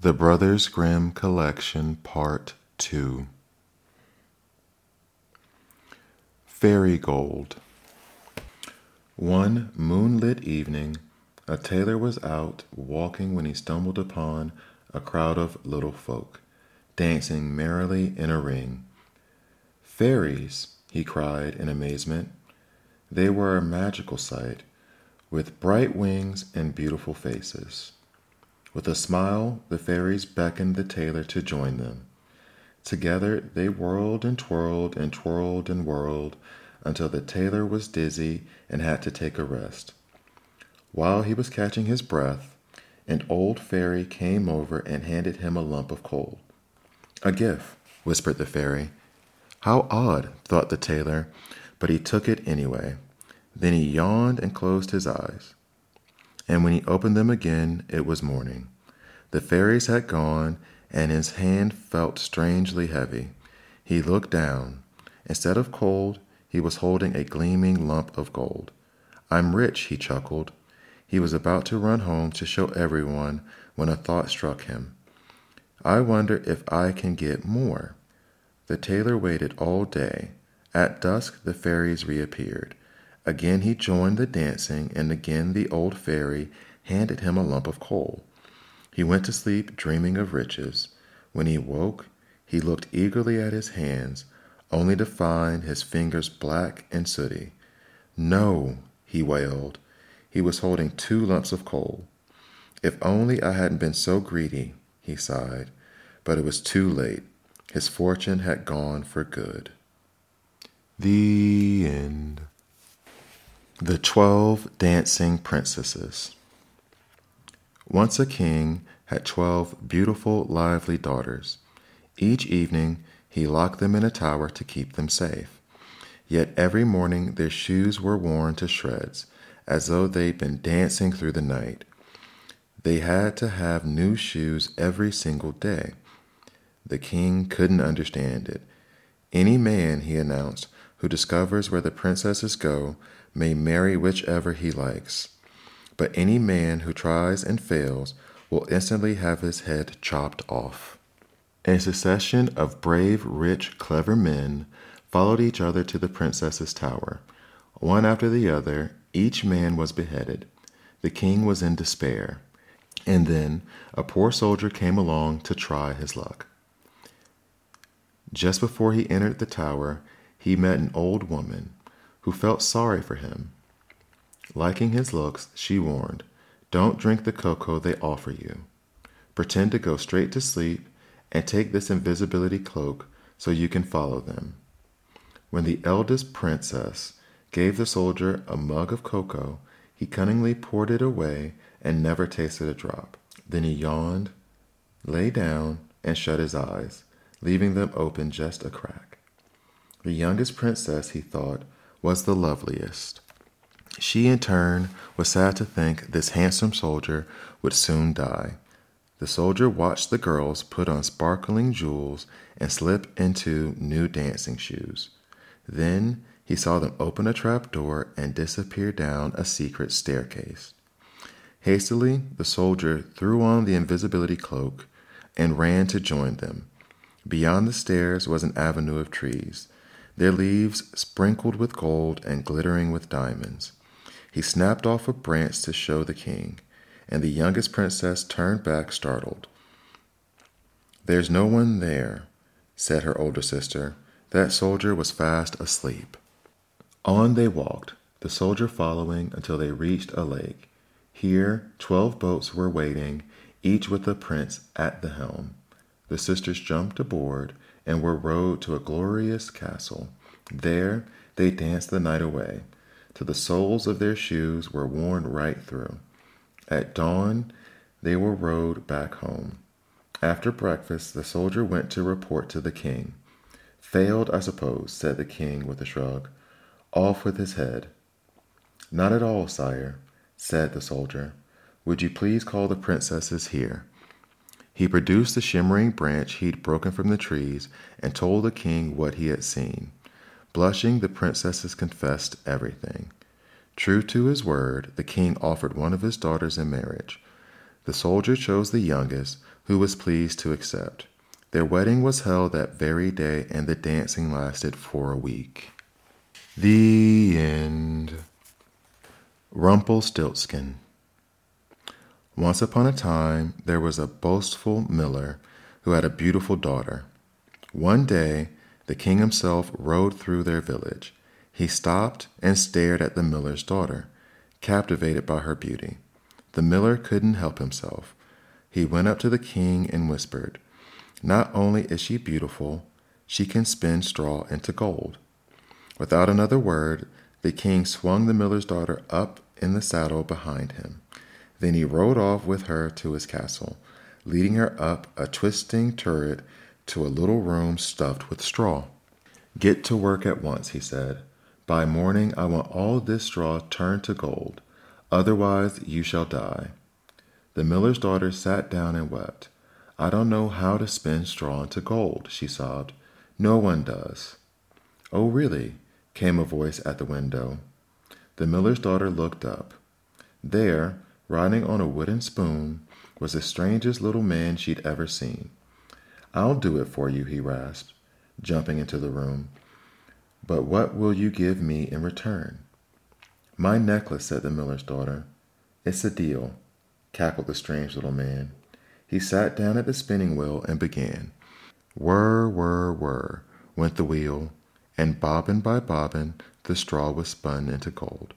The Brothers Grimm Collection, Part 2 Fairy Gold. One moonlit evening, a tailor was out walking when he stumbled upon a crowd of little folk dancing merrily in a ring. Fairies, he cried in amazement. They were a magical sight, with bright wings and beautiful faces. With a smile, the fairies beckoned the tailor to join them. Together they whirled and twirled and twirled and whirled until the tailor was dizzy and had to take a rest. While he was catching his breath, an old fairy came over and handed him a lump of coal. A gift, whispered the fairy. How odd, thought the tailor, but he took it anyway. Then he yawned and closed his eyes and when he opened them again, it was morning. The fairies had gone, and his hand felt strangely heavy. He looked down. Instead of cold, he was holding a gleaming lump of gold. I'm rich, he chuckled. He was about to run home to show everyone when a thought struck him. I wonder if I can get more. The tailor waited all day. At dusk, the fairies reappeared. Again he joined the dancing, and again the old fairy handed him a lump of coal. He went to sleep dreaming of riches. When he woke, he looked eagerly at his hands, only to find his fingers black and sooty. No, he wailed. He was holding two lumps of coal. If only I hadn't been so greedy, he sighed. But it was too late. His fortune had gone for good. The end. The Twelve Dancing Princesses. Once a king had twelve beautiful, lively daughters. Each evening he locked them in a tower to keep them safe. Yet every morning their shoes were worn to shreds, as though they'd been dancing through the night. They had to have new shoes every single day. The king couldn't understand it. Any man, he announced, who discovers where the princesses go may marry whichever he likes. But any man who tries and fails will instantly have his head chopped off. A succession of brave, rich, clever men followed each other to the princess's tower. One after the other, each man was beheaded. The king was in despair. And then a poor soldier came along to try his luck. Just before he entered the tower, he met an old woman who felt sorry for him. Liking his looks, she warned, Don't drink the cocoa they offer you. Pretend to go straight to sleep and take this invisibility cloak so you can follow them. When the eldest princess gave the soldier a mug of cocoa, he cunningly poured it away and never tasted a drop. Then he yawned, lay down, and shut his eyes, leaving them open just a crack. The youngest princess, he thought, was the loveliest. She, in turn, was sad to think this handsome soldier would soon die. The soldier watched the girls put on sparkling jewels and slip into new dancing shoes. Then he saw them open a trap door and disappear down a secret staircase. Hastily, the soldier threw on the invisibility cloak and ran to join them. Beyond the stairs was an avenue of trees their leaves sprinkled with gold and glittering with diamonds. He snapped off a branch to show the king, and the youngest princess turned back startled. There's no one there, said her older sister. That soldier was fast asleep. On they walked, the soldier following until they reached a lake. Here, twelve boats were waiting, each with a prince at the helm. The sisters jumped aboard and were rowed to a glorious castle. There they danced the night away, till the soles of their shoes were worn right through. At dawn, they were rowed back home. After breakfast, the soldier went to report to the king. Failed, I suppose, said the king with a shrug. Off with his head. Not at all, sire, said the soldier. Would you please call the princesses here? He produced the shimmering branch he'd broken from the trees and told the king what he had seen. Blushing, the princesses confessed everything. True to his word, the king offered one of his daughters in marriage. The soldier chose the youngest, who was pleased to accept. Their wedding was held that very day, and the dancing lasted for a week. The end. Rumpelstiltskin. Once upon a time, there was a boastful miller who had a beautiful daughter. One day, the king himself rode through their village. He stopped and stared at the miller's daughter, captivated by her beauty. The miller couldn't help himself. He went up to the king and whispered, Not only is she beautiful, she can spin straw into gold. Without another word, the king swung the miller's daughter up in the saddle behind him. Then he rode off with her to his castle, leading her up a twisting turret to a little room stuffed with straw. Get to work at once, he said. By morning I want all this straw turned to gold, otherwise you shall die. The miller's daughter sat down and wept. I don't know how to spin straw into gold, she sobbed. No one does. Oh, really? came a voice at the window. The miller's daughter looked up. There, riding on a wooden spoon, was the strangest little man she'd ever seen. I'll do it for you, he rasped, jumping into the room. But what will you give me in return? My necklace, said the miller's daughter. It's a deal, cackled the strange little man. He sat down at the spinning wheel and began. Whir, whir, whir, went the wheel, and bobbin by bobbin the straw was spun into gold.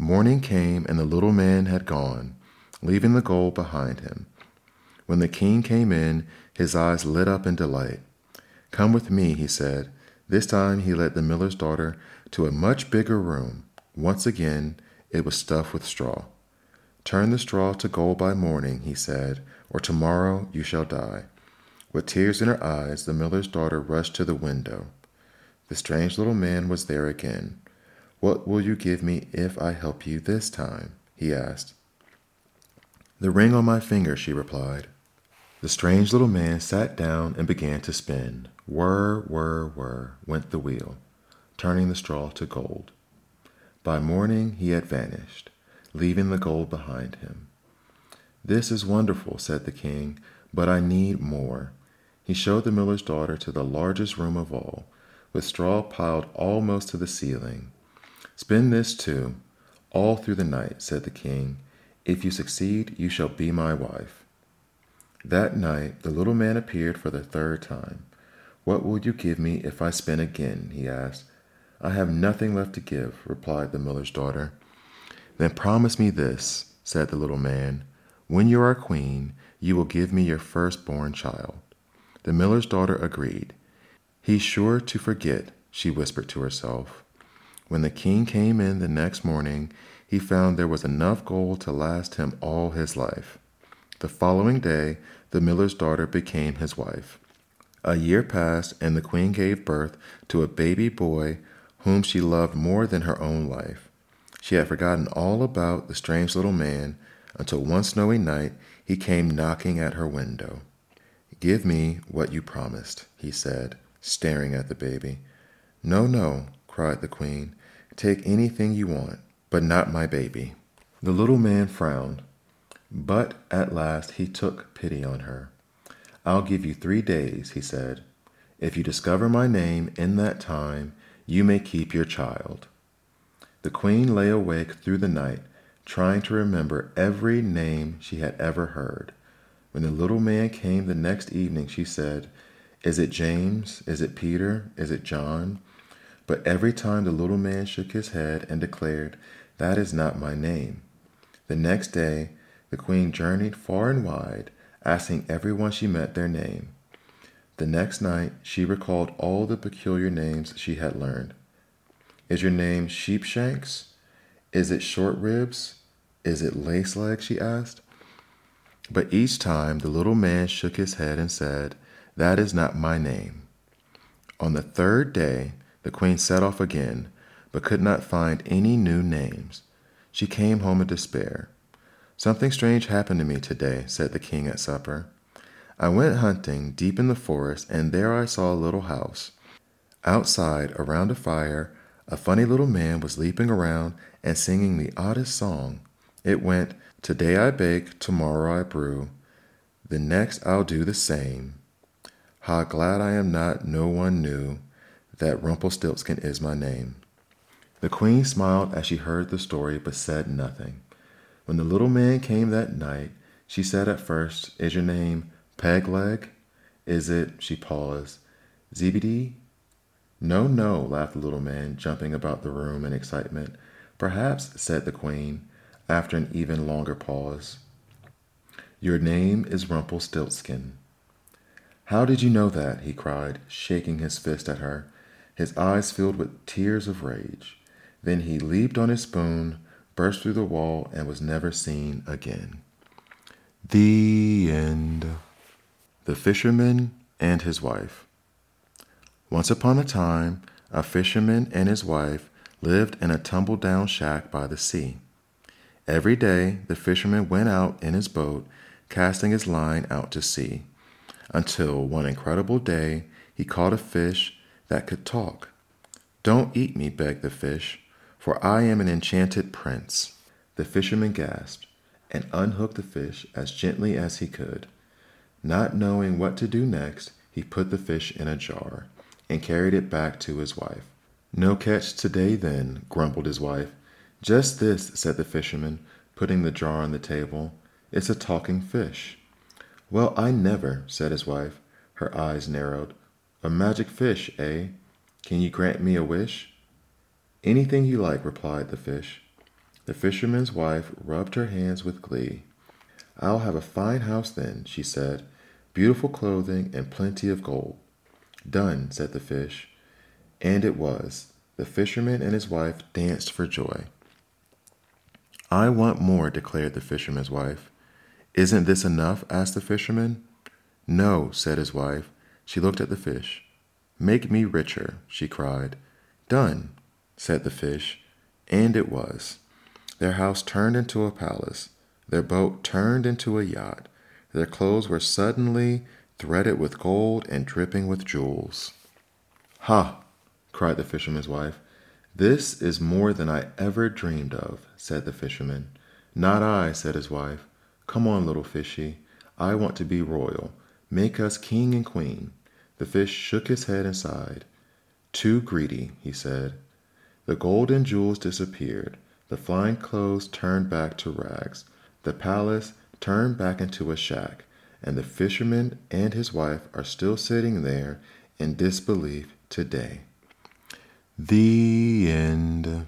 Morning came, and the little man had gone, leaving the gold behind him. When the king came in, his eyes lit up in delight. Come with me, he said. This time he led the miller's daughter to a much bigger room. Once again, it was stuffed with straw. Turn the straw to gold by morning, he said, or tomorrow you shall die. With tears in her eyes, the miller's daughter rushed to the window. The strange little man was there again. What will you give me if I help you this time? he asked. The ring on my finger, she replied. The strange little man sat down and began to spin. Whir, whir, whir went the wheel, turning the straw to gold. By morning he had vanished, leaving the gold behind him. This is wonderful, said the king, but I need more. He showed the miller's daughter to the largest room of all, with straw piled almost to the ceiling. Spin this too, all through the night, said the king. If you succeed, you shall be my wife. That night the little man appeared for the third time. What will you give me if I spin again? he asked. I have nothing left to give, replied the miller's daughter. Then promise me this, said the little man. When you are queen, you will give me your firstborn child. The miller's daughter agreed. He's sure to forget, she whispered to herself. When the king came in the next morning, he found there was enough gold to last him all his life. The following day, the miller's daughter became his wife. A year passed, and the queen gave birth to a baby boy whom she loved more than her own life. She had forgotten all about the strange little man until one snowy night he came knocking at her window. Give me what you promised, he said, staring at the baby. No, no, cried the queen. Take anything you want, but not my baby. The little man frowned, but at last he took pity on her. I'll give you three days, he said. If you discover my name in that time, you may keep your child. The queen lay awake through the night, trying to remember every name she had ever heard. When the little man came the next evening, she said, Is it James? Is it Peter? Is it John? But every time the little man shook his head and declared, That is not my name. The next day, the queen journeyed far and wide, asking everyone she met their name. The next night, she recalled all the peculiar names she had learned. Is your name Sheepshanks? Is it Short Ribs? Is it Lace Leg? she asked. But each time the little man shook his head and said, That is not my name. On the third day, the queen set off again, but could not find any new names. She came home in despair. Something strange happened to me today, said the king at supper. I went hunting deep in the forest, and there I saw a little house. Outside, around a fire, a funny little man was leaping around and singing the oddest song. It went, Today I bake, tomorrow I brew, the next I'll do the same. How glad I am not no one knew that Rumpelstiltskin is my name. The queen smiled as she heard the story, but said nothing. When the little man came that night, she said at first, Is your name Pegleg? Is it, she paused, Zebedee? No, no, laughed the little man, jumping about the room in excitement. Perhaps, said the queen, after an even longer pause. Your name is Rumpelstiltskin. How did you know that? he cried, shaking his fist at her, his eyes filled with tears of rage. Then he leaped on his spoon, burst through the wall, and was never seen again. The end. The Fisherman and His Wife. Once upon a time, a fisherman and his wife lived in a tumble down shack by the sea. Every day, the fisherman went out in his boat, casting his line out to sea, until one incredible day he caught a fish that could talk. Don't eat me, begged the fish, for I am an enchanted prince. The fisherman gasped and unhooked the fish as gently as he could. Not knowing what to do next, he put the fish in a jar and carried it back to his wife. No catch today, then, grumbled his wife. Just this, said the fisherman, putting the jar on the table. It's a talking fish. Well, I never, said his wife. Her eyes narrowed. A magic fish, eh? Can you grant me a wish? Anything you like, replied the fish. The fisherman's wife rubbed her hands with glee. I'll have a fine house then, she said, beautiful clothing and plenty of gold. Done, said the fish. And it was. The fisherman and his wife danced for joy. I want more, declared the fisherman's wife. Isn't this enough? asked the fisherman. No, said his wife. She looked at the fish. Make me richer, she cried. Done, said the fish. And it was. Their house turned into a palace. Their boat turned into a yacht. Their clothes were suddenly threaded with gold and dripping with jewels. Ha! cried the fisherman's wife. This is more than I ever dreamed of, said the fisherman. Not I, said his wife. Come on, little fishy. I want to be royal. Make us king and queen. The fish shook his head and sighed. Too greedy, he said. The gold and jewels disappeared. The flying clothes turned back to rags. The palace turned back into a shack and the fisherman and his wife are still sitting there in disbelief today. The end.